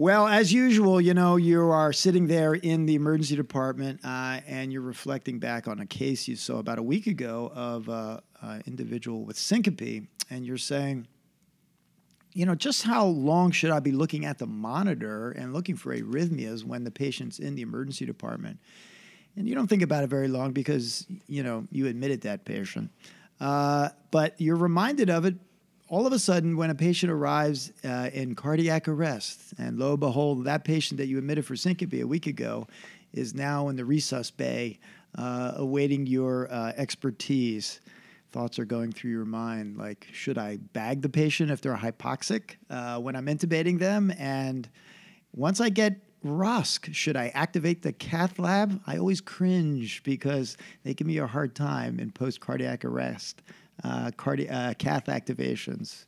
Well, as usual, you know, you are sitting there in the emergency department uh, and you're reflecting back on a case you saw about a week ago of an uh, individual with syncope, and you're saying, you know, just how long should I be looking at the monitor and looking for arrhythmias when the patient's in the emergency department? And you don't think about it very long because, you know, you admitted that patient. Uh, but you're reminded of it all of a sudden when a patient arrives uh, in cardiac arrest, and lo and behold, that patient that you admitted for syncope a week ago is now in the resus bay uh, awaiting your uh, expertise. Thoughts are going through your mind like should i bag the patient if they're hypoxic uh, when i'm intubating them? And once i get ROSC, should I activate the cath lab? I always cringe because they give me a hard time in post cardiac arrest, uh, cardi- uh, cath activations.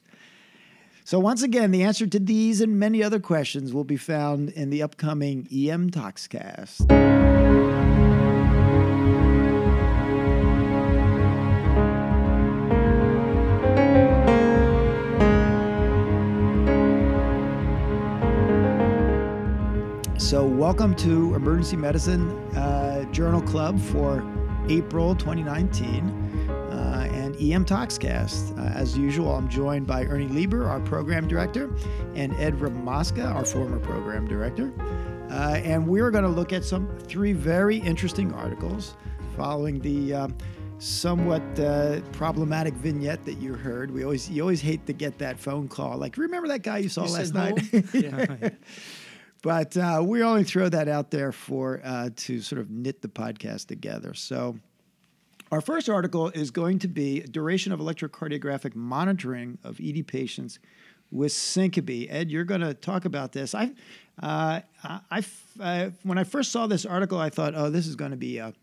So, once again, the answer to these and many other questions will be found in the upcoming EM Toxcast. So, welcome to Emergency Medicine uh, Journal Club for April 2019 uh, and EM Toxcast. Uh, as usual, I'm joined by Ernie Lieber, our program director, and Ed Ramaska, our former program director. Uh, and we're going to look at some three very interesting articles following the um, somewhat uh, problematic vignette that you heard. We always you always hate to get that phone call. Like, remember that guy you saw You last night? Yeah. But uh, we only throw that out there for uh, to sort of knit the podcast together. So, our first article is going to be duration of electrocardiographic monitoring of ED patients with syncope. Ed, you're going to talk about this. I, uh, I, I, when I first saw this article, I thought, oh, this is going to be a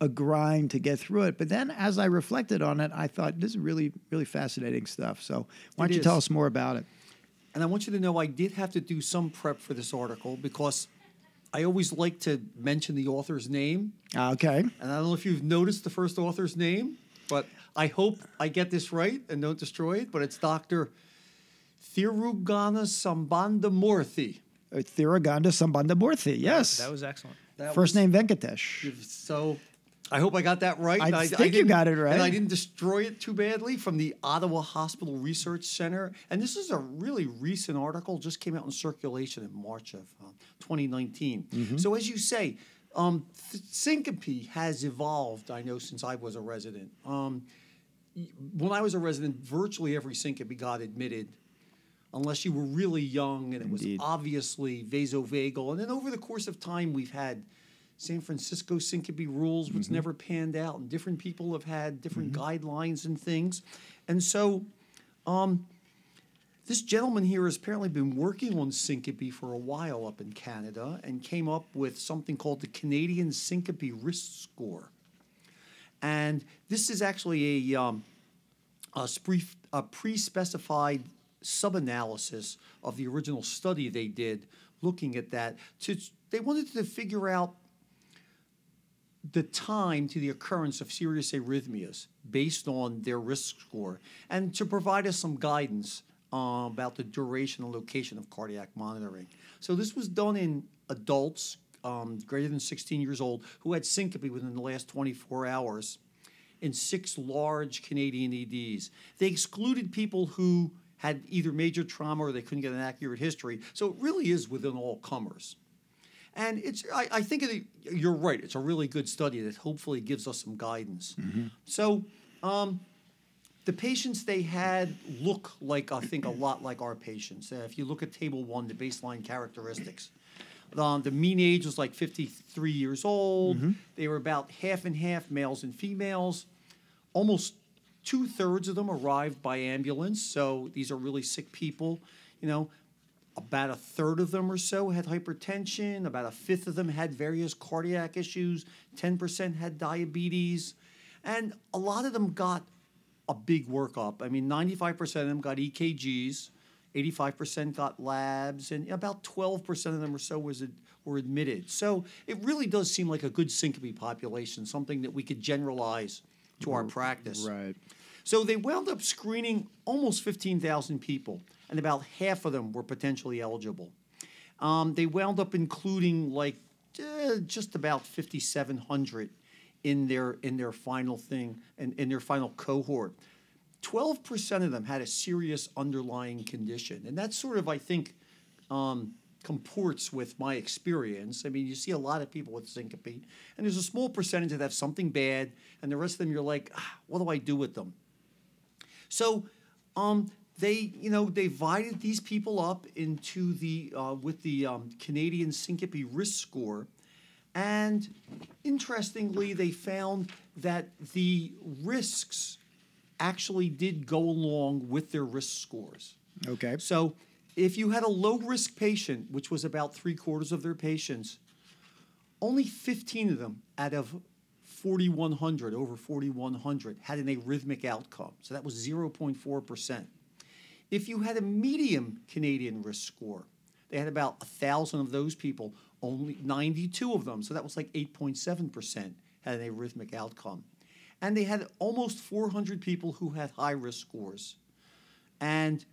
a grind to get through it. But then, as I reflected on it, I thought this is really, really fascinating stuff. So, why don't you tell us more about it? And I want you to know I did have to do some prep for this article because I always like to mention the author's name. Okay. And I don't know if you've noticed the first author's name, but I hope I get this right and don't destroy it. But it's Dr. Thirugana Sambandamurthy. Uh, Thiraganda Sambandamurthy. Yes. That was excellent. That First was- name Venkatesh. So I hope I got that right. I and think you got it right. And I didn't destroy it too badly from the Ottawa Hospital Research Center. And this is a really recent article, just came out in circulation in March of uh, 2019. Mm-hmm. So as you say, um, th- syncope has evolved, I know, since I was a resident. Um, when I was a resident, virtually every syncope got admitted unless you were really young and it Indeed. was obviously vasovagal. And then over the course of time, we've had San Francisco syncope rules, which never panned out, and different people have had different guidelines and things. And so, um, this gentleman here has apparently been working on syncope for a while up in Canada and came up with something called the Canadian Syncope Risk Score. And this is actually a, um, a, spree- a pre-specified sub-analysis of the original study they did looking at that. To, they wanted to figure out the time to the occurrence of serious arrhythmias based on their risk score and to provide us some guidance uh, about the duration and location of cardiac monitoring. So this was done in adults um, greater than 16 years old who had syncope within the last 24 hours in six large Canadian EDs. They excluded people who had either major trauma or they couldn't get an accurate history. So it really is within all comers. And it's, I, I think it, you're right. It's a really good study that hopefully gives us some guidance. So, um, the patients they had look like, I think, a lot like our patients. Uh, if you look at table one, the baseline characteristics, um, the mean age was like 53 years old. They were about half and half males and females. Almost two thirds of them arrived by ambulance. So these are really sick people. You know, about a third of them or so had hypertension. About a fifth of them had various cardiac issues. 10% had diabetes. And a lot of them got a big workup. I mean, 95% of them got EKGs, 85% got labs, and about 12% of them or so was ad- were admitted. So it really does seem like a good syncope population, something that we could generalize to our practice. Right. So they wound up screening almost 15,000 people, and about half of them were potentially eligible. Um, they wound up including like uh, just about 5,700 in their in their final thing and in, in their final cohort. 12% of them had a serious underlying condition. And that's sort of, I think, um, comports with my experience. I mean, you see a lot of people with syncope, and there's a small percentage that have something bad, and the rest of them, you're like, ah, what do I do with them? So, um, they, you know, they divided these people up into the uh, with the um, Canadian syncope risk score, and interestingly, they found that the risks actually did go along with their risk scores. Okay. So if you had a low risk patient, which was about three quarters of their patients, only 15 of them out of 4,100, over 4,100, had an arrhythmic outcome. So that was 0.4%. If you had a medium Canadian risk score, they had about 1,000 of those people, only 92 of them, so that was like 8.7% had an arrhythmic outcome. And they had almost 400 people who had high risk scores. And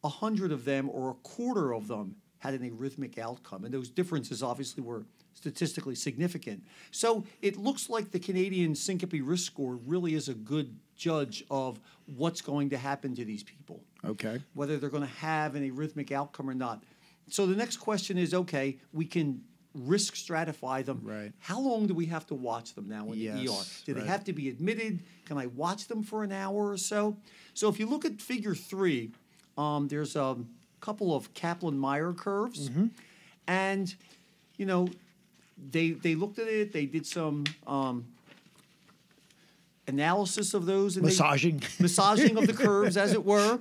100 of them, or a quarter of them, had an arrhythmic outcome. And those differences obviously were statistically significant. So it looks like the Canadian syncope risk score really is a good judge of what's going to happen to these people, Okay. whether they're going to have an arrhythmic outcome or not. So the next question is okay, we can risk stratify them. Right. How long do we have to watch them now in the ER? Yes, Do they have to be admitted? Can I watch them for an hour or so? So if you look at figure three, um, there's a couple of Kaplan Meier curves, Mm-hmm. and you know they they looked at it. They did some um, analysis of those and they- Massaging. massaging of the curves, as it were,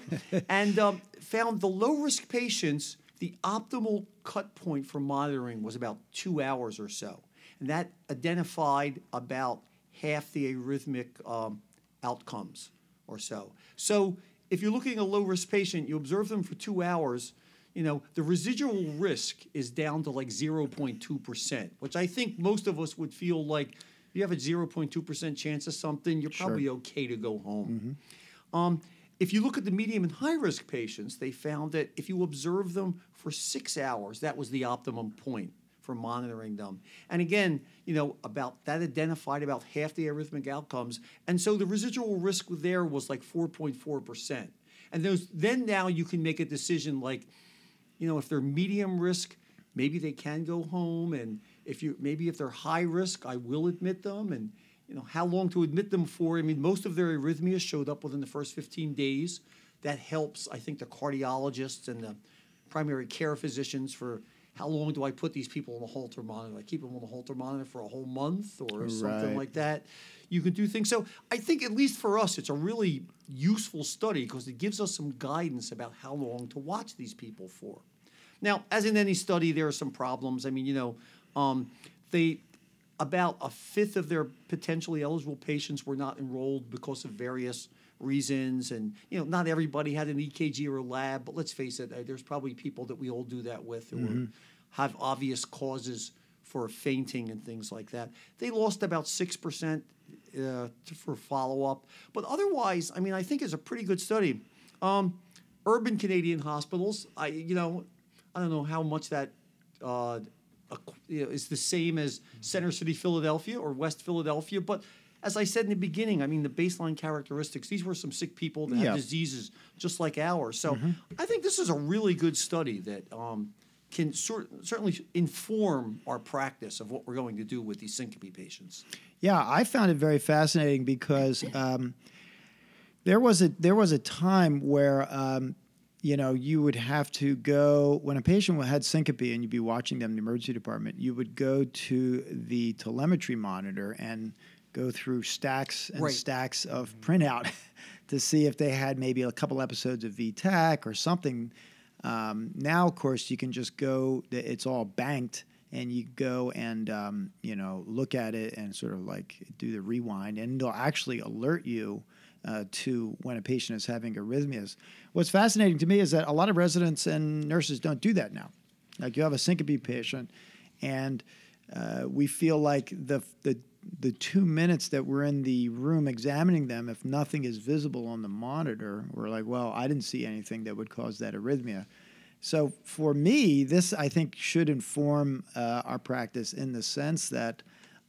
and um, found the low risk patients, the optimal cut point for monitoring was about two hours or so. And that identified about half the arrhythmic um, outcomes or so. So if you're looking at a low risk patient, you observe them for two hours. You know, the residual risk is down to like 0.2%, which I think most of us would feel like if you have a 0.2% chance of something, you're probably okay to go home. Um, if you look at the medium and high risk patients, they found that if you observe them for six hours, that was the optimum point for monitoring them. And again, you know, about that identified about half the arrhythmic outcomes. And so the residual risk there was like 4.4%. And those then now you can make a decision like, you know, if they're medium risk, maybe they can go home. And if you maybe if they're high risk, I will admit them. And you know, how long to admit them for? I mean, most of their arrhythmias showed up within the first 15 days. That helps, I think, the cardiologists and the primary care physicians for how long do I put these people on the Holter monitor? I keep them on the Holter monitor for a whole month or something like that. You can do things. So I think at least for us, it's a really useful study because it gives us some guidance about how long to watch these people for. Now, as in any study, there are some problems. I mean, you know, um, they about a fifth of their potentially eligible patients were not enrolled because of various reasons, and you know, not everybody had an EKG or a lab. But let's face it, there's probably people that we all do that with who are, have obvious causes for fainting and things like that. They lost about six percent uh, to- for follow up, but otherwise, I mean, I think it's a pretty good study. Um, urban Canadian hospitals, I you know, I don't know how much that uh, you know, is the same as Center City, Philadelphia, or West Philadelphia, but. As I said in the beginning, I mean the baseline characteristics. These were some sick people that Yeah. have diseases just like ours. So I think this is a really good study that um, can cer- certainly inform our practice of what we're going to do with these syncope patients. Yeah, I found it very fascinating because um, there was a there was a time where um, you know you would have to go when a patient had syncope and you'd be watching them in the emergency department. You would go to the telemetry monitor and go through stacks and Right. stacks of printout to see if they had maybe a couple episodes of V-tach or something. Um, now, of course, you can just go. It's all banked, and you go and um, you know look at it and sort of like do the rewind, and they'll actually alert you uh, to when a patient is having arrhythmias. What's fascinating to me is that a lot of residents and nurses don't do that now. Like you have a syncope patient, and uh, we feel like the the the two minutes that we're in the room examining them, if nothing is visible on the monitor, we're like, well, I didn't see anything that would cause that arrhythmia. So for me, this I think should inform uh, our practice in the sense that,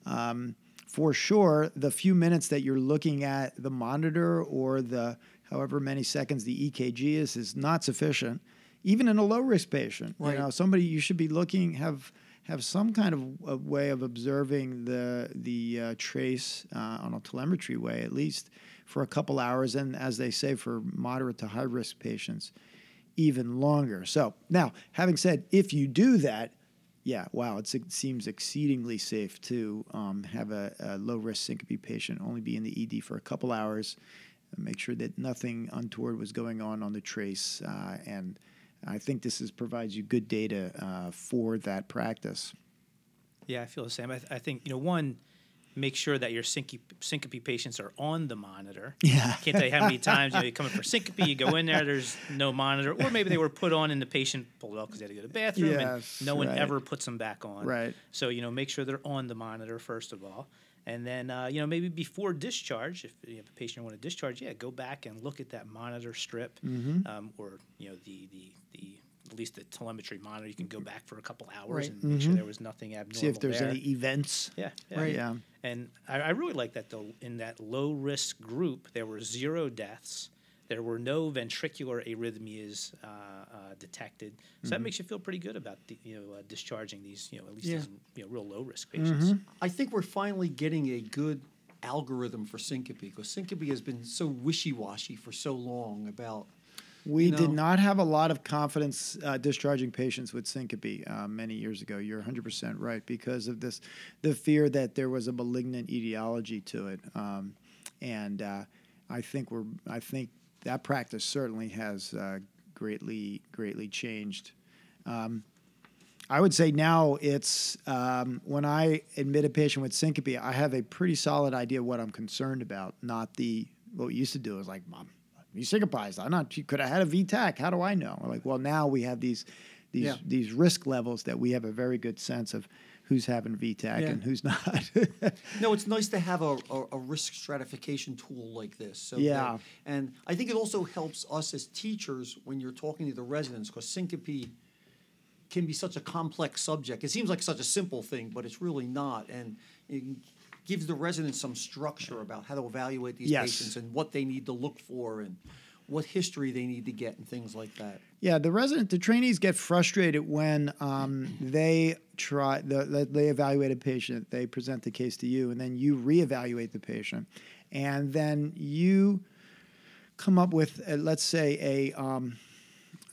um, for sure, the few minutes that you're looking at the monitor or the however many seconds the EKG is is not sufficient, even in a low risk patient. Right. You know, somebody you should be looking have have some kind of a way of observing the the uh, trace uh, on a telemetry way at least for a couple hours, and as they say, for moderate to high risk patients, even longer. So now, having said, if you do that, yeah, wow, it seems exceedingly safe to um, have a, a low risk syncope patient only be in the ED for a couple hours, make sure that nothing untoward was going on on the trace, uh, and I think this is provides you good data uh, for that practice. Yeah, I feel the same. I, th- I think you know one, make sure that your syncope, syncope patients are on the monitor. Yeah. I Can't tell you how many times you know you come in for syncope, you go in there, there's no monitor, or maybe they were put on and the patient pulled out because they had to go to the bathroom, Yes, and no one right. ever puts them back on. Right. So you know, make sure they're on the monitor first of all. And then, uh, you know, maybe before discharge, if you have a patient want to discharge, yeah, go back and look at that monitor strip, Mm-hmm. um, or you know, the the the at least the telemetry monitor. You can go back for a couple hours Right. and make sure there was nothing abnormal Mm-hmm. See if there's there. any events. Yeah, yeah. Right. Yeah. And I, I really like that though. In that low risk group, there were zero deaths. There were no ventricular arrhythmias uh, uh, detected. So Mm-hmm. that makes you feel pretty good about the, you know uh, discharging these you know at least Yeah. these you know real low risk patients. Mm-hmm. I think we're finally getting a good algorithm for syncope because syncope has been so wishy-washy for so long about We you did not have a lot of confidence uh, discharging patients with syncope uh, many years ago. You're 100% right because of this, the fear that there was a malignant etiology to it, um, and uh, I think we're, I think that practice certainly has uh, greatly, greatly changed. Um, I would say now it's um, when I admit a patient with syncope, I have a pretty solid idea what I'm concerned about, not the what we used to do is like, Mom, you syncopized. I'm not. You could have had a V-tach. How do I know? We're like, well, now we have these these Yeah. these risk levels that we have a very good sense of who's having V-tach Yeah. and who's not. No, it's nice to have a, a, a risk stratification tool like this. So that- Yeah. and I think it also helps us as teachers when you're talking to the residents because syncope can be such a complex subject. It seems like such a simple thing, but it's really not. And it gives the residents some structure about how to evaluate these Yes. patients and what they need to look for and what history they need to get and things like that. Yeah, the resident, the trainees get frustrated when um, they try, the, the, they evaluate a patient, they present the case to you, and then you reevaluate the patient, and then you come up with, uh, let's say, a um,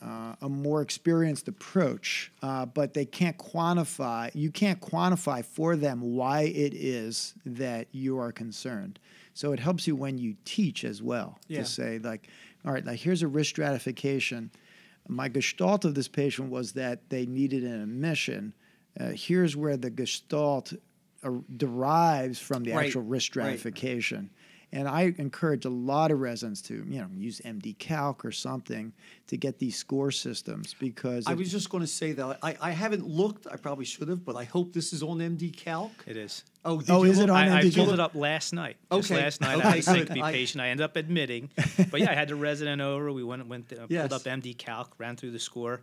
uh, a more experienced approach, uh, but they can't quantify. You can't quantify for them why it is that you are concerned. So it helps you when you teach as well Yeah. to say like, all right, like here's a risk stratification. My gestalt of this patient was that they needed an admission. Uh, here's where the gestalt uh, derives from the Right, actual risk right. Stratification. And I encourage a lot of residents to, you know, use MD Calc or something to get these score systems because I was just going to say that I, I haven't looked. I probably should have, but I hope this is on MD Calc. It is. Oh, did Oh, you is it on I, I pulled it up last night. Just Okay, last night I okay, had a syncope good. I- patient. I ended up admitting, but yeah, I had the resident over. We went went uh, Yes. pulled up MD Calc, ran through the score,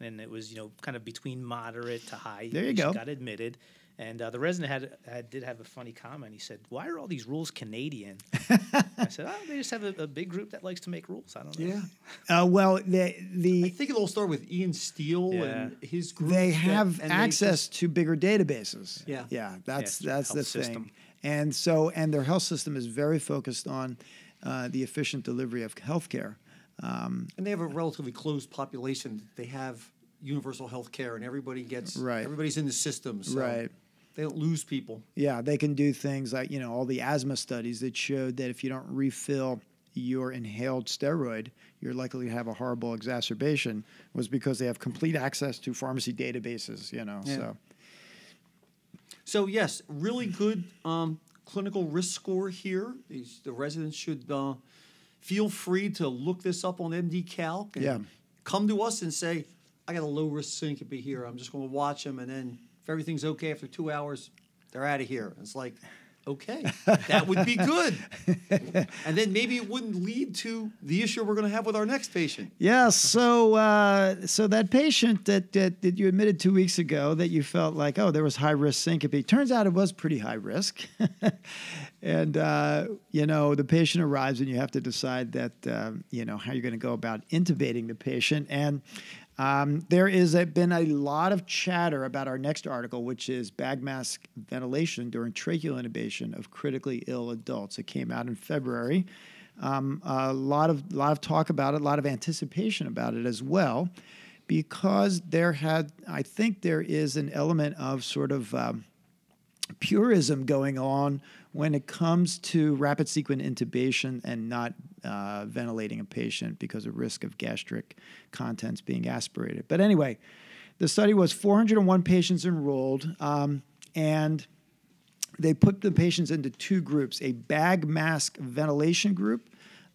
and it was you know kind of between moderate to high. There you go. Got admitted, and uh, the resident had, had did have a funny comment. He said, "Why are all these rules Canadian?" I said, "Oh, they just have a, a big group that likes to make rules. I don't know." Yeah. uh, well, the the I the think it all started with Ian Stiell and his group. they that- have they access just- to bigger databases. Yeah. yeah, that's it's their that's the health thing. And so, and their health system is very focused on uh, the efficient delivery of healthcare. Um, and they have a relatively closed population. They have universal health care, and everybody gets Right. Everybody's in the system, so Right. They don't lose people. Yeah, they can do things like, you know, all the asthma studies that showed that if you don't refill your inhaled steroid, you're likely to have a horrible exacerbation was because they have complete access to pharmacy databases, you know. Yeah. So So yes, really good um, clinical risk score here. These, the residents should uh, feel free to look this up on MD Calc. And Yeah. Come to us and say, I got a low risk syncope here. I'm just going to watch them, and then if everything's okay after two hours, they're out of here. It's like Okay, that would be good. and then maybe it wouldn't lead to the issue we're going to have with our next patient. Yeah, so uh, so that patient that, that that you admitted two weeks ago that you felt like oh there was high risk syncope. Turns out it was pretty high risk, and uh, you know the patient arrives and you have to decide that um, you know how you're going to go about intubating the patient and. Um, there is a, been a lot of chatter about our next article, which is bag mask ventilation during tracheal intubation of critically ill adults. It came out in February. Um, a lot of lot of talk about it, a lot of anticipation about it as well, because there had I think there is an element of sort of um, purism going on when it comes to rapid sequence intubation and not uh, ventilating a patient because of risk of gastric contents being aspirated. But anyway, the study was 401 patients enrolled, um, and they put the patients into two groups a bag mask ventilation group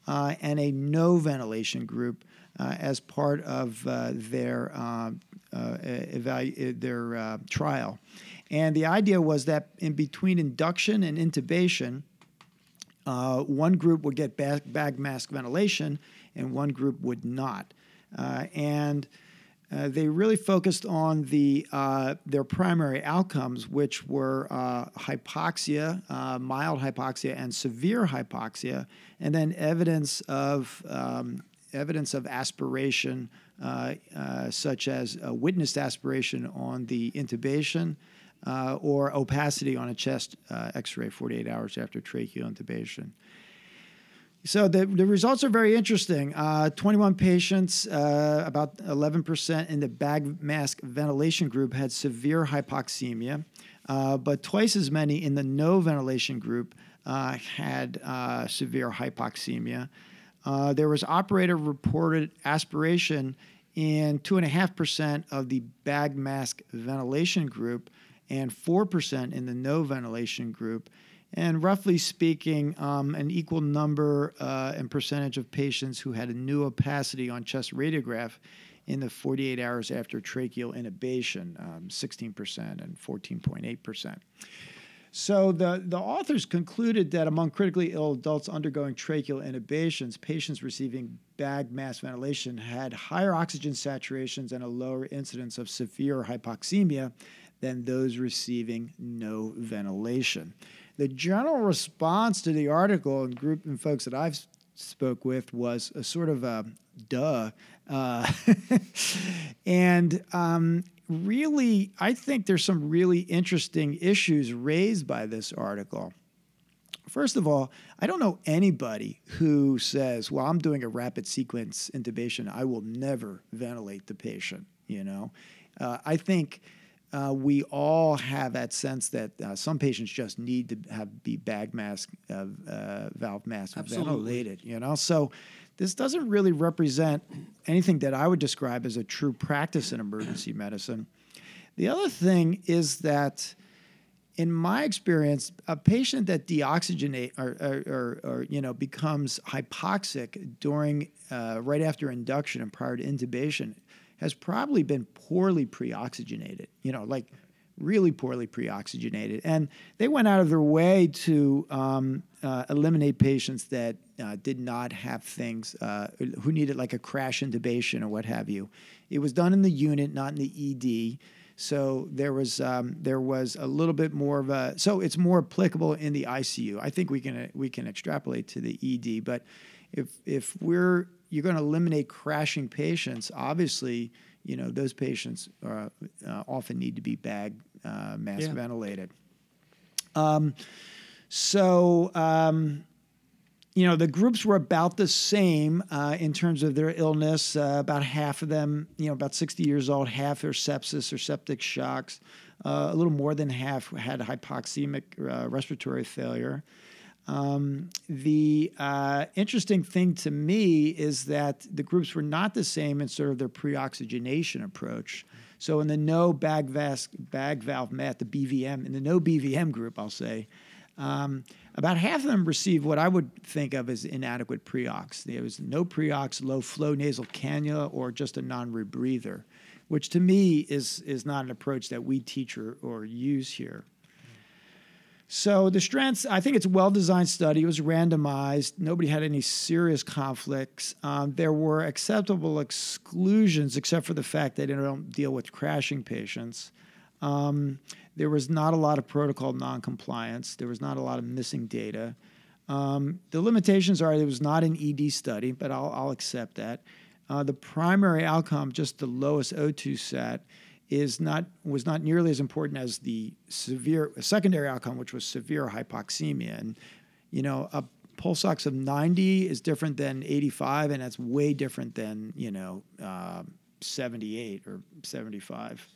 uh, and a no ventilation group uh, as part of uh, their, uh, uh, evalu- their trial. And the idea was that in between induction and intubation, uh, one group would get bag, bag, mask ventilation and one group would not. Uh, and uh, they really focused on the uh, their primary outcomes, which were uh, hypoxia, uh, mild hypoxia, and severe hypoxia, and then evidence of um, evidence of aspiration, such as a witnessed aspiration on the intubation, uh, or opacity on a chest uh, x ray 48 hours after tracheal intubation. So the, the results are very interesting. Uh, 21 patients, uh, about 11% in the bag mask ventilation group had severe hypoxemia, uh, but twice as many in the no ventilation group uh, had severe hypoxemia. there was operator reported aspiration in 2.5% of the bag mask ventilation group, and 4% in the no ventilation group. And roughly speaking, um, an equal number uh, and percentage of patients who had a new opacity on chest radiograph in the 48 hours after tracheal intubation, um, 16% and 14.8%. So the, the authors concluded that among critically ill adults undergoing tracheal intubations, patients receiving bag mask ventilation had higher oxygen saturations and a lower incidence of severe hypoxemia than those receiving no ventilation. The general response to the article and group and folks that I've spoke with was a sort of a duh. Uh, and um, really, I think there's some really interesting issues raised by this article. First of all, I don't know anybody who says, "Well, I'm doing a rapid sequence intubation. I will never ventilate the patient." You know, uh, I think uh, we all have that sense that uh, some patients just need to have be bag mask, uh, uh valve mask Absolutely. ventilated. You know, so this doesn't really represent anything that I would describe as a true practice in emergency medicine. The other thing is that, in my experience, a patient that deoxygenate or, or, or, or you know becomes hypoxic during uh, right after induction and prior to intubation has probably been poorly pre-oxygenated, you know, like really poorly pre-oxygenated. And they went out of their way to um, uh, eliminate patients that uh, did not have things, uh, who needed like a crash intubation or what have you. It was done in the unit, not in the ED. So there was um, there was a little bit more of a so it's more applicable in the ICU. I think we can we can extrapolate to the ED, but if if we're you're going to eliminate crashing patients. Obviously, you know those patients are, uh, often need to be bag uh, mask yeah. ventilated. Um, so. Um, you know the groups were about the same uh, in terms of their illness. Uh, about half of them, you know, about 60 years old, half are sepsis or septic shocks. Uh, a little more than half had hypoxemic uh, respiratory failure. Um, the uh, interesting thing to me is that the groups were not the same in sort of their pre-oxygenation approach. So in the no bag, vas- bag valve mat, the BVM, in the no BVM group, I'll say, um, about half of them received what I would think of as inadequate preox. There was no preox, low flow nasal cannula, or just a non-rebreather, which to me is is not an approach that we teach or, or use here. So the strengths, I think it's a well-designed study. It was randomized. Nobody had any serious conflicts. Um, there were acceptable exclusions, except for the fact that they don't deal with crashing patients. Um, there was not a lot of protocol noncompliance. There was not a lot of missing data. Um, the limitations are it was not an ED study, but I'll, I'll accept that. Uh, the primary outcome, just the lowest O2 sat, is not was not nearly as important as the severe secondary outcome, which was severe hypoxemia. And you know, a pulse ox of 90 is different than 85, and that's way different than you know uh, 78 or 75.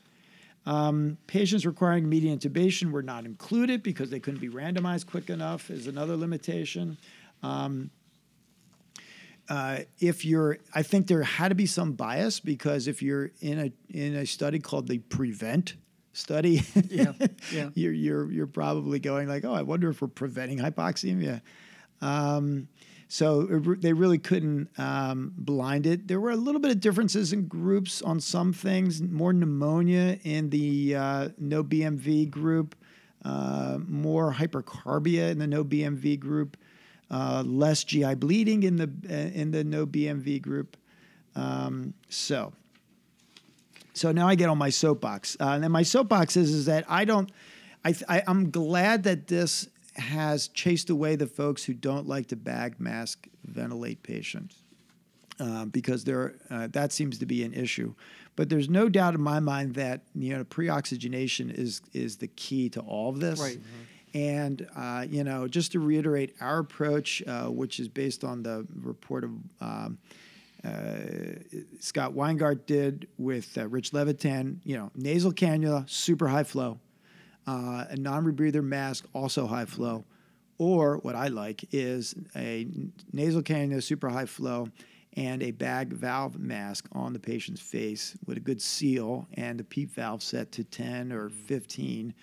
Um, patients requiring immediate intubation were not included because they couldn't be randomized quick enough. Is another limitation. Um, uh, if you're, I think there had to be some bias because if you're in a in a study called the Prevent study, Yeah, yeah. you're you're you're probably going like, oh, I wonder if we're preventing hypoxemia. Um, so it they really couldn't um, blind it. There were a little bit of differences in groups on some things. More pneumonia in the uh, no BMV group, uh, more hypercarbia in the no BMV group, uh, less GI bleeding in the uh, in the no BMV group. Um, so. So now I get on my soapbox, uh, and my soapbox is is that I don't. I, I I'm glad that this has chased away the folks who don't like to bag mask ventilate patients uh, because there uh, that seems to be an issue. But there's no doubt in my mind that you know pre-oxygenation is is the key to all of this. Right. And uh, you know, just to reiterate our approach, uh, which is based on the report of um, uh, Scott Weingart did with uh, Rich Levitan, you know, nasal cannula, super high flow, uh, a non-rebreather mask, also high flow, or what I like is a nasal cannula, super high flow, and a bag valve mask on the patient's face with a good seal and a PEEP valve set to 10 or 15.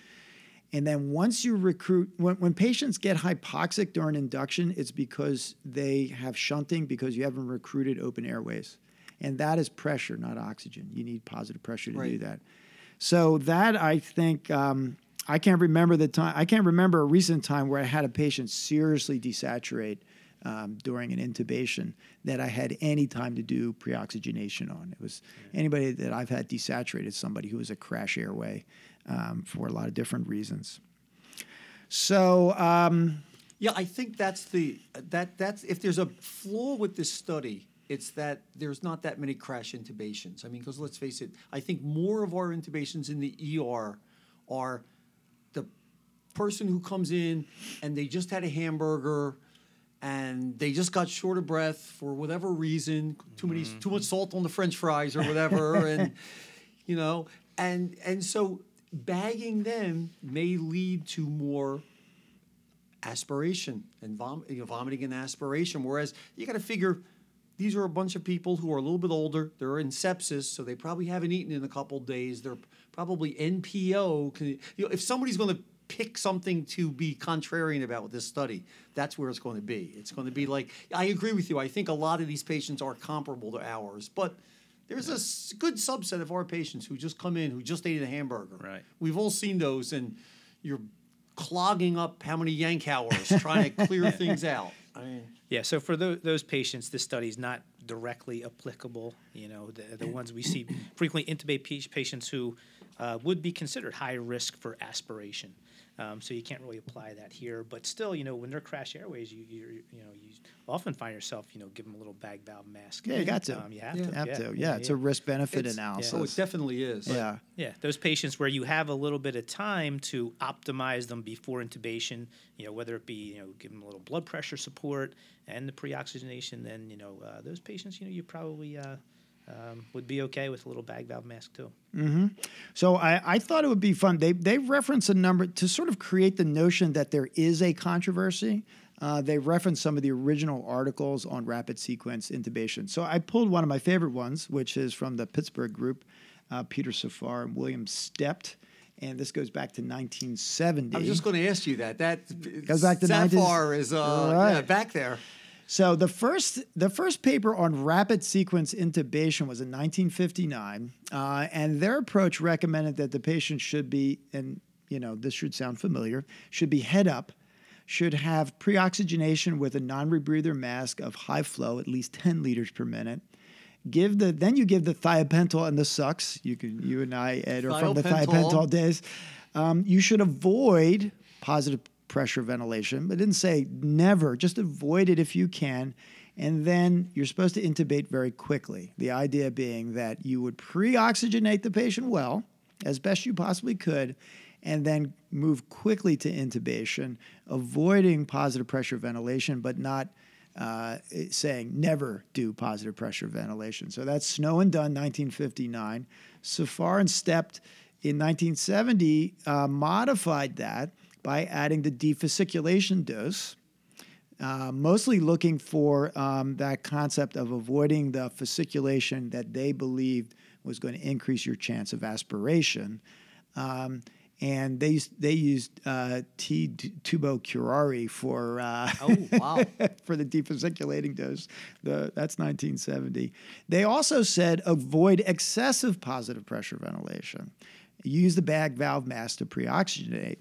And then once you recruit, when, when patients get hypoxic during induction, it's because they have shunting because you haven't recruited open airways. And that is pressure, not oxygen. You need positive pressure to do that. So that I think um, I can't remember the time. I can't remember a recent time where I had a patient seriously desaturate um, during an intubation that I had any time to do pre-oxygenation on. It was anybody that I've had desaturated somebody who was a crash airway um, for a lot of different reasons. So um, Yeah, I think that's the that that's if there's a flaw with this study, it's that there's not that many crash intubations. I mean, because let's face it, I think more of our intubations in the ER are the person who comes in and they just had a hamburger and they just got short of breath for whatever reason, too many too much salt on the french fries or whatever and you know, and and so bagging them may lead to more aspiration and vom- you know, vomiting and aspiration. Whereas you got to figure these are a bunch of people who are a little bit older. They're in sepsis, so they probably haven't eaten in a couple days. They're probably NPO. You know, if somebody's going to pick something to be contrarian about with this study, that's where it's going to be. It's going to be like I agree with you. I think a lot of these patients are comparable to ours, but. There's a good subset of our patients who just come in who just ate a hamburger. Right. We've all seen those, and you're clogging up how many Yankauers trying to clear things out. I mean, Yeah, so for tho- those patients, this study is not directly applicable. You know, the, the ones we see frequently intubate patients who uh, would be considered high risk for aspiration. Um, so you can't really apply that here, but still, you know, when they're crash airways, you you you know you often find yourself, you know, give them a little bag valve mask. Yeah, you got to. Um, you have Yeah. to. have yeah, to. Yeah, it's a risk benefit It's- analysis. oh, it definitely is. yeah. Yeah, those patients where you have a little bit of time to optimize them before intubation, you know, whether it be, you know, give them a little blood pressure support and the pre-oxygenation, then, you know, uh, those patients, you know, you probably uh, um, would be okay with a little bag valve mask too. So I, I thought it would be fun. They they reference a number to sort of create the notion that there is a controversy. Uh, they reference some of the original articles on rapid sequence intubation. So I pulled one of my favorite ones, which is from the Pittsburgh group, uh, Peter Safar and William Stept, and this goes back to 1970. I was just going to ask you that. That Goes back to 90s. Safar is uh, Right. yeah, back there. So the first the first paper on rapid sequence intubation was in 1959, uh, and their approach recommended that the patient should be and you know, this should sound familiar, should be head up, should have pre-oxygenation with a non-rebreather mask of high flow, at least 10 liters per minute. Give the then you give the thiopental and the sucks. You can you and I Ed are from the Thiopental. thiopental days. Um, you should avoid positive pressure ventilation, but didn't say never. Just avoid it if you can. And then you're supposed to intubate very quickly. The idea being that you would pre oxygenate the patient well, as best you possibly could, and then move quickly to intubation, avoiding positive pressure ventilation, but not uh, saying never do positive pressure ventilation. So that's Snow and Nunn, 1959. Safar and Stept in 1970 uh, modified that by adding the defasciculation dose, uh, mostly looking for um, that concept of avoiding the fasciculation that they believed was going to increase your chance of aspiration. Um, and they used, they used uh, T tubo curare for uh, Oh, wow. for the defasciculating dose. The, that's 1970. They also said avoid excessive positive pressure ventilation. Use the bag valve mask to pre-oxygenate.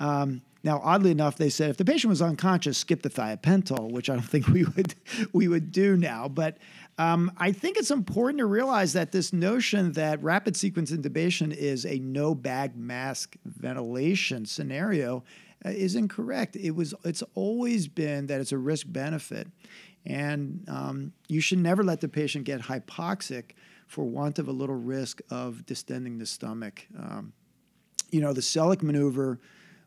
Um, now, oddly enough, they said if the patient was unconscious, skip the thiopental, which I don't think we would we would do now. But um, I think it's important to realize that this notion that rapid sequence intubation is a no bag mask ventilation scenario uh, is incorrect. It was it's always been that it's a risk benefit, and um, you should never let the patient get hypoxic for want of a little risk of distending the stomach. Um, you know, the Sellick maneuver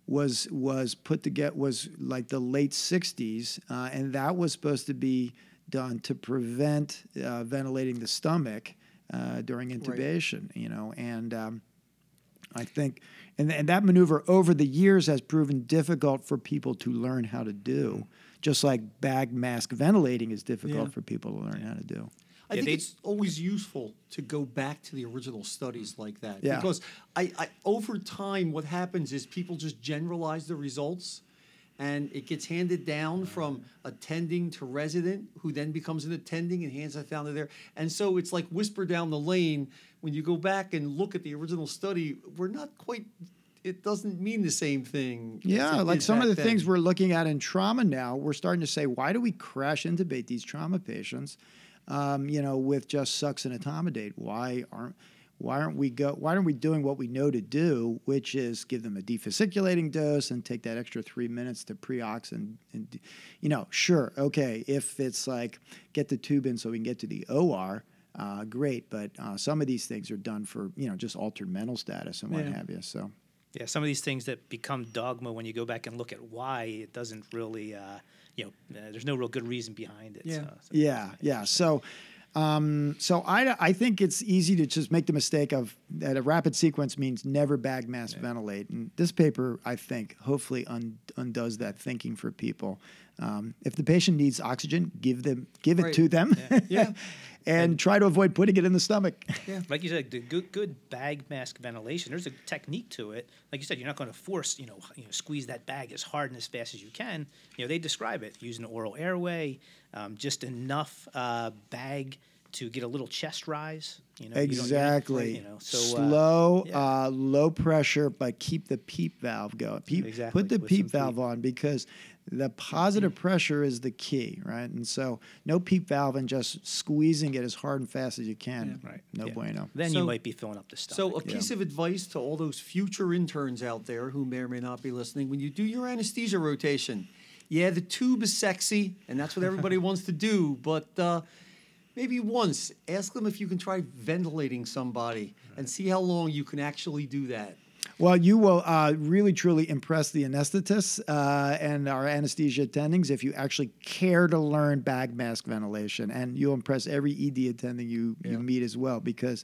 was was put to get was like the late 60s, uh, and that was supposed to be done to prevent uh, ventilating the stomach uh, during intubation. You know, and um, I think, and, and that maneuver over the years has proven difficult for people to learn how to do, just like bag mask ventilating is difficult Yeah. for people to learn how to do. I Yeah, think it's always useful to go back to the original studies like that Yeah. because I, I over time what happens is people just generalize the results and it gets handed down from attending to resident who then becomes an attending and hands that down to there and so it's like whisper down the lane when you go back and look at the original study we're not quite it doesn't mean the same thing Yeah, like some of the then. things we're looking at in trauma now, we're starting to say, why do we crash intubate these trauma patients? Um, you know, with just sucks and etomidate. Why aren't why aren't we go? Why aren't we doing what we know to do, which is give them a defasciculating dose and take that extra three minutes to pre-ox and, and you know, sure, okay, if it's like get the tube in so we can get to the OR. Uh, great, but uh, some of these things are done for you know just altered mental status and what Yeah. have you. So Yeah, some of these things that become dogma when you go back and look at why it doesn't really, uh, you know, uh, there's no real good reason behind it. Yeah. So, so Yeah, yeah. So, um, so I, I think it's easy to just make the mistake of that a rapid sequence means never bag mass ventilate. And this paper, I think, hopefully un, undoes that thinking for people. Um, if the patient needs oxygen, give them give it Right. to them. Yeah. and try to avoid putting it in the stomach. Yeah, Like you said, the good, good bag mask ventilation. There's a technique to it. Like you said, you're not going to force, you know, you know, squeeze that bag as hard and as fast as you can. You know, they describe it using an oral airway, um, just enough uh, bag to get a little chest rise. You know, you don't- you don't- Exactly. You know, so uh, slow, yeah. uh, low pressure, but keep the PEEP valve going. PEEP, Exactly, Put the with PEEP valve PEEP. on because the positive pressure is the key, right? And so no PEEP valve and just squeezing it as hard and fast as you can. Right. No yeah. bueno. Then So- you might be filling up the stuff. So, a piece of advice to all those future interns out there who may or may not be listening when you do your anesthesia rotation, yeah, the tube is sexy, and that's what everybody wants to do, but uh, maybe once ask them if you can try ventilating somebody and see how long you can actually do that. Well, you will uh, really truly impress the anesthetists uh, and our anesthesia attendings if you actually care to learn bag mask ventilation, and you'll impress every ED attending you, you meet as well because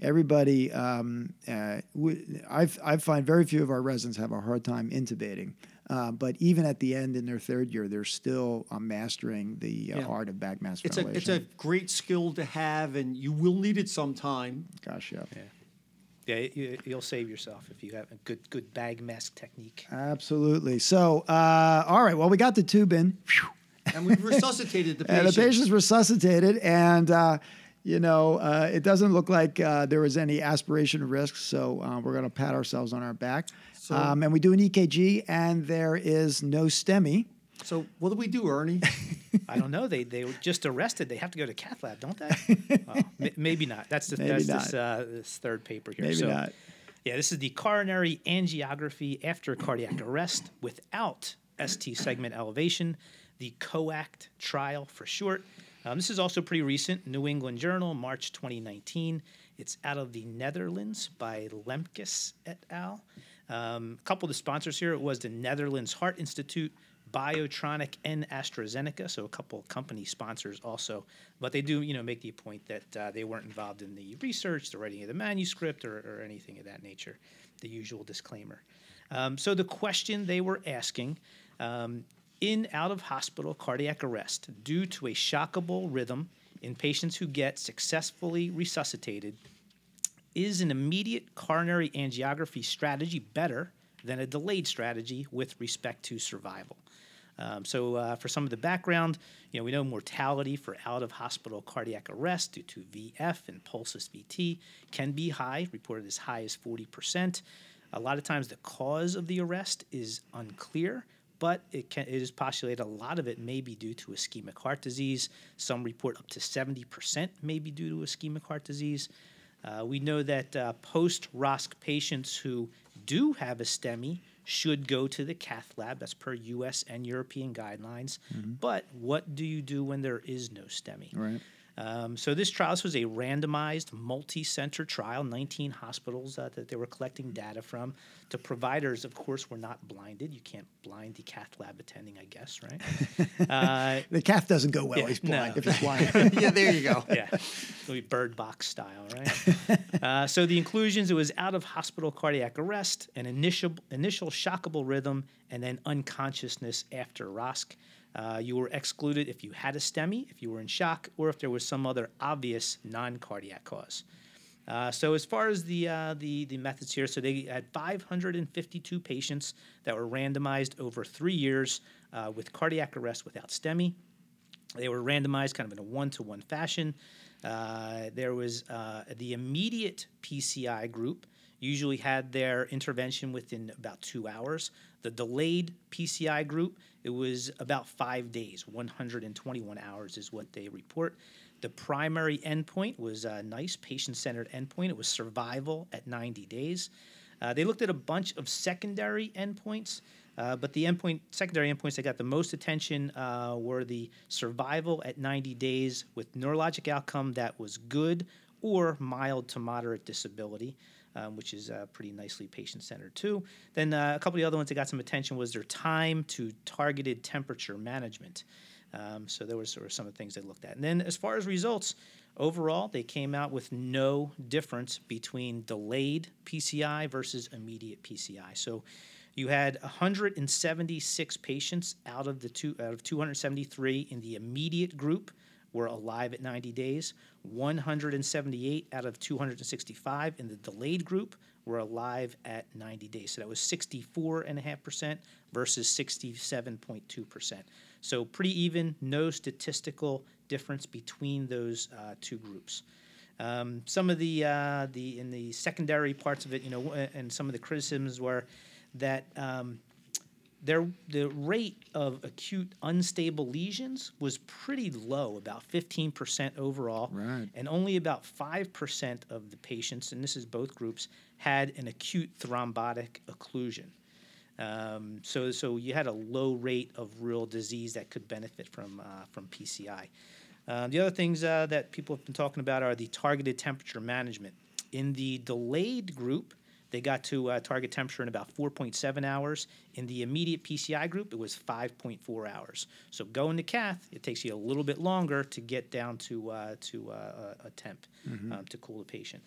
everybody. Um, uh, w- I've, I find very few of our residents have a hard time intubating. Uh, but even at the end in their third year, they're still uh, mastering the uh, Yeah. art of bag mask It's a, ventilation. it's a great skill to have, and you will need it sometime. Gosh, yeah. yeah, you, you'll save yourself if you have a good good bag mask technique. Absolutely. So, uh, all right. Well, we got the tube in. And we've resuscitated the And patient. the patient's resuscitated, and uh, you know, uh, it doesn't look like uh, there was any aspiration risk, so uh, we're going to pat ourselves on our back. So- um, and we do an EKG, and there is no STEMI. So what do we do, Ernie? I don't know. They they were just arrested. They have to go to cath lab, don't they? well, m- maybe not. That's the, Maybe that's this, uh, this third paper here. Maybe so, not. Yeah, this is the coronary angiography after cardiac arrest without ST segment elevation, the COACT trial for short. Um, this is also pretty recent, New England Journal, March 2019. It's out of the Netherlands by Lemkes et al. Um, a couple of the sponsors here it was the Netherlands Heart Institute, Biotronik, and AstraZeneca. So a couple company sponsors also, but they do you know make the point that uh, they weren't involved in the research, the writing of the manuscript, or, or anything of that nature. The usual disclaimer. Um, so the question they were asking. Um, in out of hospital cardiac arrest due to a shockable rhythm in patients who get successfully resuscitated is an immediate coronary angiography strategy better than a delayed strategy with respect to survival? Um, so, uh, for some of the background, you know, we know mortality for out of hospital cardiac arrest due to VF and pulseless VT can be high, reported as high as 40%. A lot of times, the cause of the arrest is unclear, but it, can, it is postulated a lot of it may be due to ischemic heart disease. Some report up to 70% may be due to ischemic heart disease. Uh, we know that uh, post ROSC patients who do have a STEMI should go to the cath lab. That's per US and European guidelines. Mm-hmm. But what do you do when there is no STEMI? Right. Um, so this trial this was a randomized, multi-center trial. 19 hospitals uh, that they were collecting data from. The providers, of course, were not blinded. You can't blind the cath lab attending, I guess, right? uh, The cath doesn't go well. Yeah, he's blind. no. If he's blind. yeah, there you go. yeah, it'll be bird box style, right? uh, so the inclusions it was out of hospital cardiac arrest, an initial initial shockable rhythm, and then unconsciousness after ROSC. Uh, you were excluded if you had a STEMI, if you were in shock, or if there was some other obvious non-cardiac cause. Uh, so as far as the, uh, the the methods here, so they had 552 patients that were randomized over three years uh, with cardiac arrest without STEMI. They were randomized kind of in a one to one fashion. Uh, there was uh, the immediate PCI group, usually had their intervention within about two hours. The delayed PCI group, it was about five days, 121 hours is what they report. The primary endpoint was a nice patient centered endpoint. It was survival at 90 days. Uh, they looked at a bunch of secondary endpoints, uh, but the endpoint, secondary endpoints that got the most attention uh, were the survival at 90 days with neurologic outcome that was good or mild to moderate disability, um, which is uh, pretty nicely patient centered too. Then uh, a couple of the other ones that got some attention was their time to targeted temperature management. Um, so there were sort of some of the things they looked at. And then as far as results, overall, they came out with no difference between delayed PCI versus immediate PCI. So you had 176 patients out of the two out of 273 in the immediate group were alive at 90 days. 178 out of 265 in the delayed group were alive at 90 days. So that was 64.5% versus 67.2%. So pretty even, no statistical difference between those uh, two groups. Um, some of the uh, the in the secondary parts of it, you know, and some of the criticisms were that um, their the rate of acute unstable lesions was pretty low, about 15% overall, Right. and only about 5% of the patients, and this is both groups, had an acute thrombotic occlusion. Um, so, so you had a low rate of real disease that could benefit from uh, from PCI. Uh, the other things uh, that people have been talking about are the targeted temperature management. In the delayed group, they got to uh, target temperature in about 4.7 hours. In the immediate PCI group, it was 5.4 hours. So going to cath, it takes you a little bit longer to get down to uh, to uh, a temp um, to cool the patient.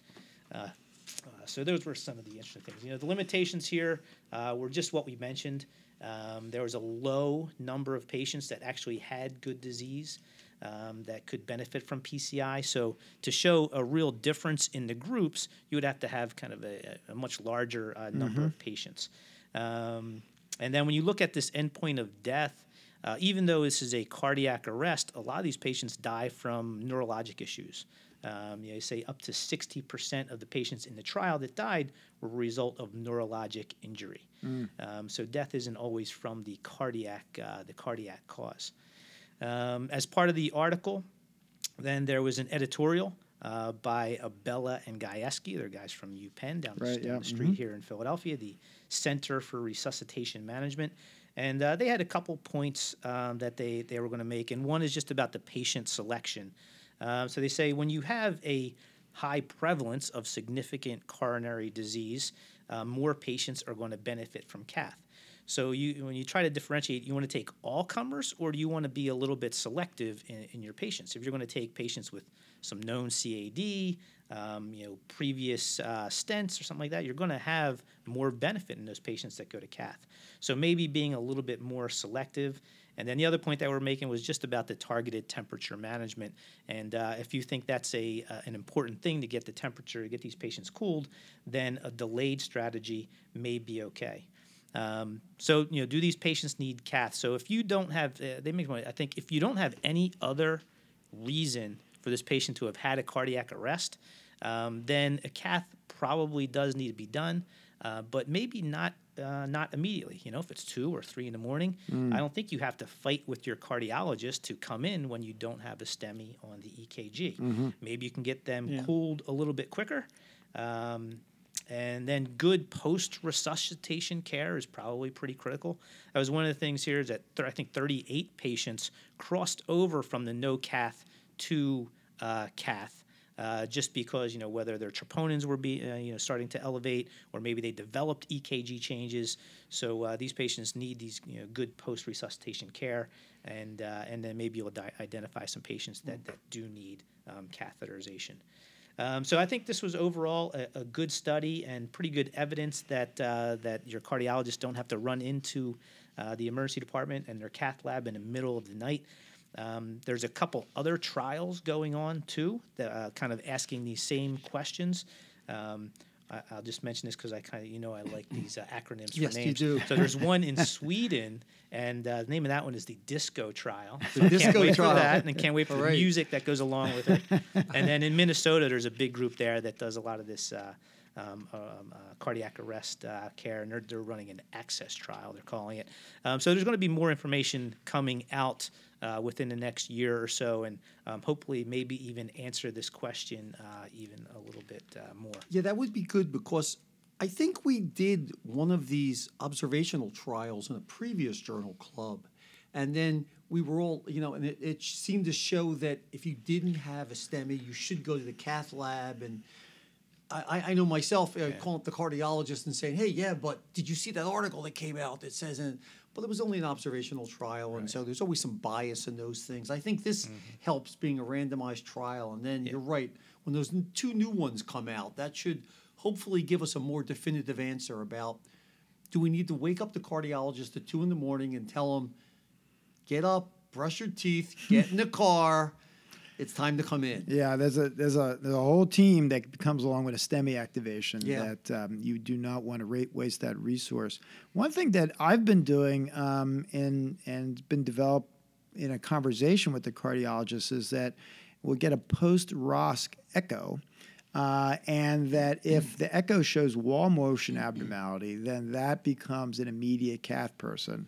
Uh, uh, so those were some of the interesting things. You know, the limitations here uh, were just what we mentioned. Um, there was a low number of patients that actually had good disease um, that could benefit from PCI. So to show a real difference in the groups, you would have to have kind of a, a much larger uh, number of patients. Um, and then when you look at this endpoint of death, uh, even though this is a cardiac arrest, a lot of these patients die from neurologic issues. Um, you know, say up to 60% of the patients in the trial that died were a result of neurologic injury. Um, so death isn't always from the cardiac, uh, the cardiac cause. Um, as part of the article, then there was an editorial uh, by Abella and Gaieski. They're guys from UPenn down, the- Right, down yeah, the street here in Philadelphia, the Center for Resuscitation Management. And uh, they had a couple points um, that they, they were going to make. And one is just about the patient selection. Uh, so they say when you have a high prevalence of significant coronary disease, uh, more patients are going to benefit from cath. So you, when you try to differentiate, you want to take all comers, or do you want to be a little bit selective in, in your patients? If you're going to take patients with some known CAD, um, you know, previous uh, stents or something like that, you're going to have more benefit in those patients that go to cath. So maybe being a little bit more selective. And then the other point that we're making was just about the targeted temperature management. And uh, if you think that's a uh, an important thing to get the temperature, to get these patients cooled, then a delayed strategy may be okay. Um, so you know, do these patients need cath? So if you don't have, uh, they make. Money. I think if you don't have any other reason for this patient to have had a cardiac arrest, um, then a cath probably does need to be done, uh, but maybe not uh, not immediately. You know, if it's two or three in the morning, I don't think you have to fight with your cardiologist to come in when you don't have a STEMI on the EKG. Maybe you can get them cooled a little bit quicker. Um, and then good post resuscitation care is probably pretty critical. That was one of the things here is that th- I think 38 patients crossed over from the no cath to uh, cath. Uh, just because you know whether their troponins were be uh, you know starting to elevate or maybe they developed EKG changes. So uh, these patients need these you know good post resuscitation care, and uh, and then maybe you'll di- identify some patients that, that do need um, catheterization. Um, so I think this was overall a, a good study and pretty good evidence that uh, that your cardiologists don't have to run into uh, the emergency department and their cath lab in the middle of the night. Um, there's a couple other trials going on too that uh, kind of asking these same questions. Um, I, I'll just mention this because I kind of you know I like these uh, acronyms Yes, for you names. do. So there's one in Sweden, and uh, the name of that one is the Disco Trial. The Can't Disco wait Trial. for that, and can't wait for All the music that goes along with it. and then in Minnesota, there's a big group there that does a lot of this uh, um, um, uh, cardiac arrest uh, care, and they're, they're running an access trial, they're calling it. Um, so there's going to be more information coming out uh, within the next year or so, and um, hopefully maybe even answer this question uh, even a little bit uh, more. Yeah, that would be good because I think we did one of these observational trials in a previous journal club. And then we were all, you know, and it, it seemed to show that if you didn't have a STEMI, you should go to the cath lab. And I, I- know myself uh, calling up the cardiologist and saying, hey, yeah, but did you see that article that came out that says, and, but it was only an observational trial. And so there's always some bias in those things. I think this helps being a randomized trial. And then you're right, when those n- two new ones come out, that should hopefully give us a more definitive answer about do we need to wake up the cardiologist at two in the morning and tell him, get up, brush your teeth, get in the car, it's time to come in. Yeah, there's a there's a there's a whole team that comes along with a STEMI activation Yeah. that um, you do not want to rate, waste that resource. One thing that I've been doing um, and and been developed in a conversation with the cardiologist is that we'll get a post ROSC echo. Uh, and that if the echo shows wall motion abnormality, then that becomes an immediate cath person.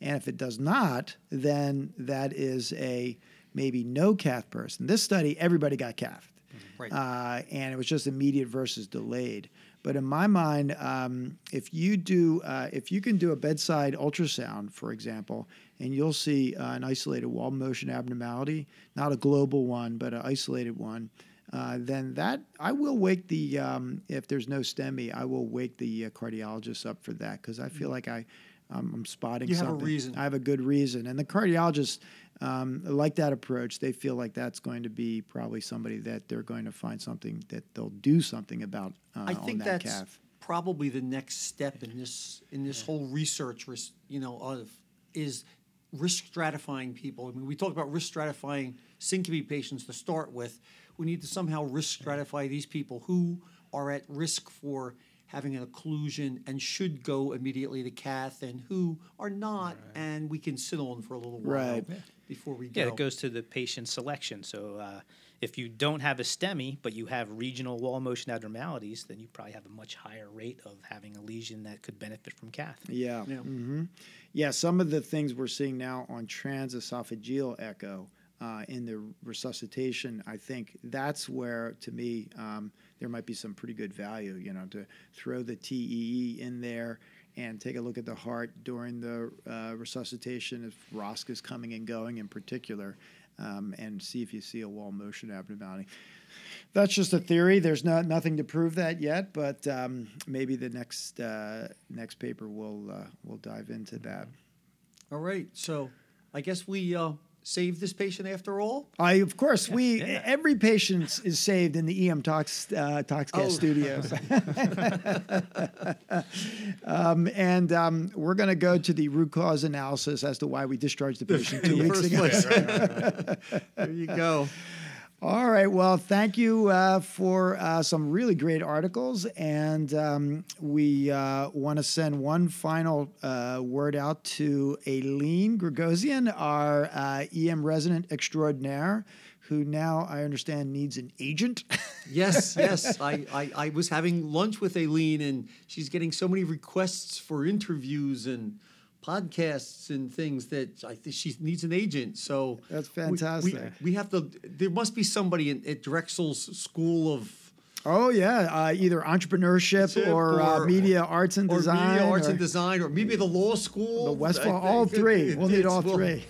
And if it does not, then that is a maybe no cath person. This study, everybody got cathed. Right. Uh, and it was just immediate versus delayed. But in my mind, um, if you do, uh, if you can do a bedside ultrasound, for example, and you'll see uh, an isolated wall motion abnormality, not a global one, but an isolated one, uh, then that I will wake the um, if there's no STEMI, I will wake the uh, cardiologist up for that because I feel like I um, I'm spotting You have a something. reason. I have a good reason, and the cardiologists um, like that approach. They feel like that's going to be probably somebody that they're going to find something that they'll do something about uh, I think on that that's calf. probably the next step in this in this whole research, you know, of is risk stratifying people. I mean, we talk about risk stratifying syncope patients to start with. We need to somehow risk stratify these people who are at risk for having an occlusion and should go immediately to cath, and who are not, and we can sit on for a little while Right. before we go. Yeah, it goes to the patient selection. So uh, If you don't have a STEMI, but you have regional wall motion abnormalities, then you probably have a much higher rate of having a lesion that could benefit from cath. Yeah. Yeah. hmm Yeah. Some of the things we're seeing now on transesophageal echo uh, in the resuscitation, I think that's where, to me, um, there might be some pretty good value. You know, to throw the TEE in there and take a look at the heart during the uh, resuscitation if ROSC is coming and going in particular, um, and see if you see a wall motion abnormality. That's just a theory. There's not nothing to prove that yet, but um, maybe the next uh, next paper will uh, will dive into that. All right. So I guess we uh, saved this patient after all. I of course we yeah. every patient is saved in the EM Talks uh, Talkscast Oh. studios, um, and um, we're going to go to the root cause analysis as to why we discharged the patient two the weeks ago. place. there you go. All right. Well, thank you uh, for uh, some really great articles. And um, we uh, want to send one final uh, word out to Aileen Gregosian, our uh, EM resident extraordinaire, who now I understand needs an agent. Yes, yes. I, I, I was having lunch with Aileen, and she's getting so many requests for interviews and podcasts and things that I think she needs an agent. So That's we- we- fantastic. We, have to. There must be somebody in, at Drexel's School of oh, yeah. Uh, either entrepreneurship Tip or, uh, or- media arts and or design. media arts or and design, or maybe the law school. the Westphal, I all three. it- We'll need all we'll- three.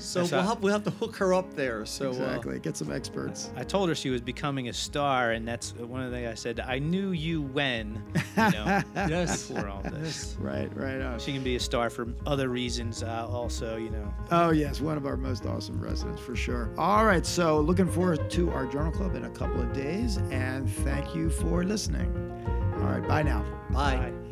So we'll have, we'll have to hook her up there. So uh, exactly. Get some experts. I told her she was becoming a star, and that's one of the things I said. I knew you when, you know, yes, before all this. Right, right. On. She can be a star for other reasons, uh, also, you know. Oh, yes, one of our most awesome residents for sure. All right, so looking forward to our journal club in a couple of days, and thank you for listening. All right, bye now. bye. Bye.